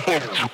step on it.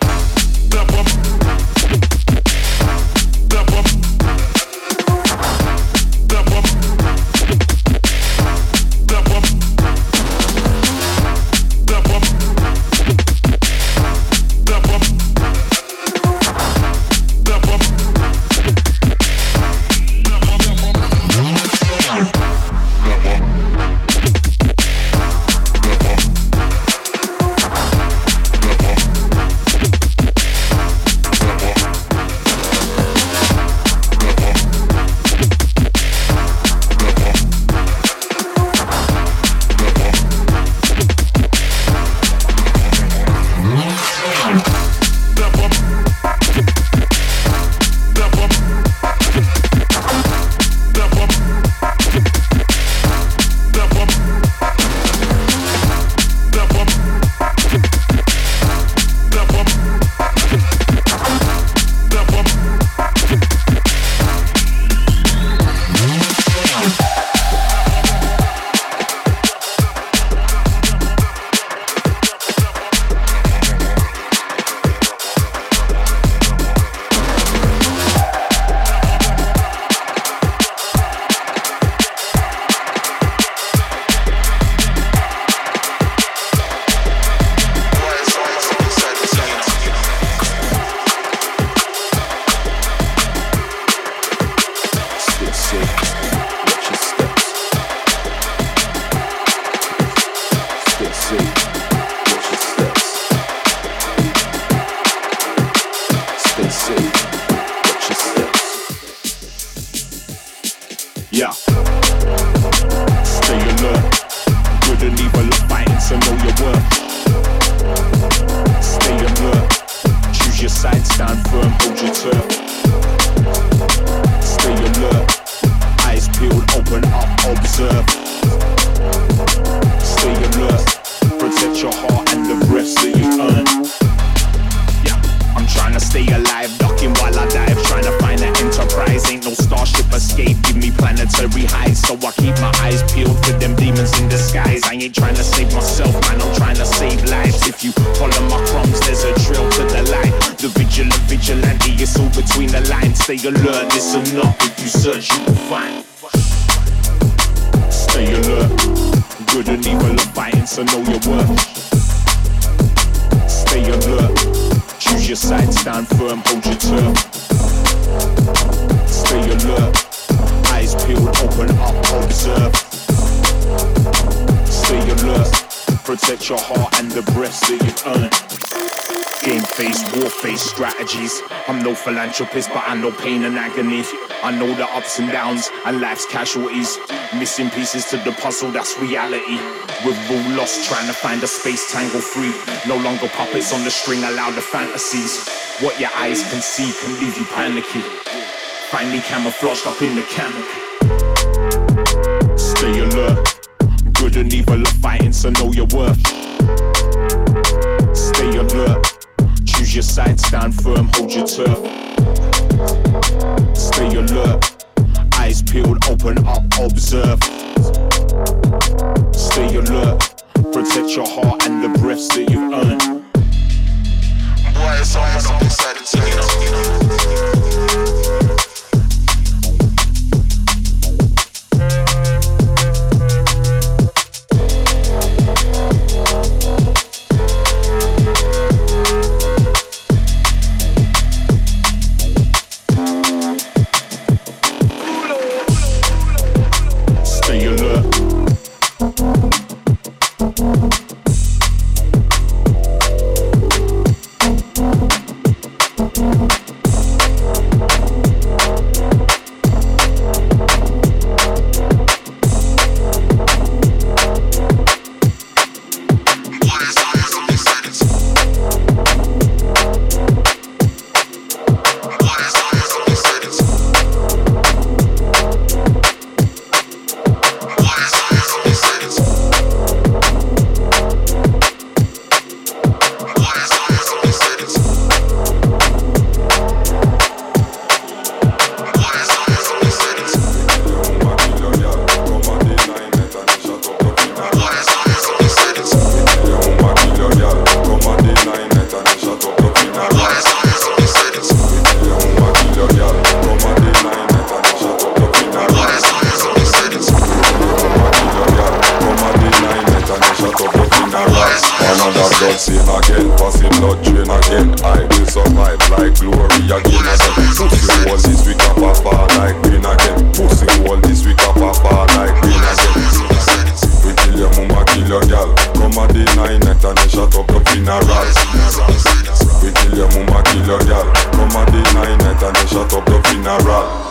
see. to learn, it's enough if you search, you will find. Stay alert, good and evil are fighting, so know your worth. Stay alert, choose your side, stand firm, hold your turn. Stay alert, eyes peeled, open up, observe. Stay alert, protect your heart and the breath that you earn philanthropist, but I know pain and agony. I know the ups and downs and life's casualties. Missing pieces to the puzzle, that's reality. We're all lost trying to find a space tangle free. No longer puppets on the string, allow the fantasies. What your eyes can see can leave you panicky. Finally camouflaged up in the canopy. Stay alert. Good and evil are fighting, so know your worth. Side, stand firm, hold your turf. Stay alert, eyes peeled, open up, observe. Stay alert, protect your heart and the breaths that you've. Boy, it's up inside the Rats blood scene again Pass him blood again. I will survive like glory again. Again Pussy wall this week up a like green again. Pussy wall this week up a like green again. We kill your mama, kill your gal. Come at the nine night and they shut up the funeral. We kill your mama, kill your gal. Come at the nine night and they shut up the funeral.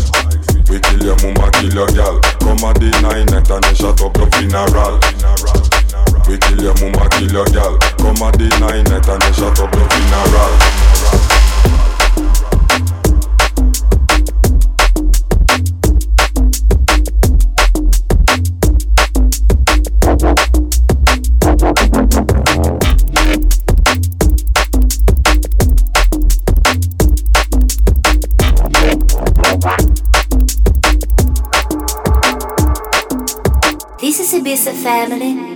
We kill your mama, kill your gal. Come at the nine night and then shut up your funeral. We kill your mama, kill your gal. Come at the nine night and then shut up your funeral. This a family.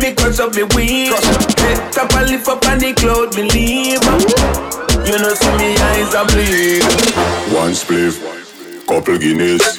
because of me weed. Head up and lift up and the cloud believe. You know see me eyes are bleed. One spliff, couple Guinness.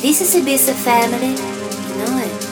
This is Ibiza family. You know it.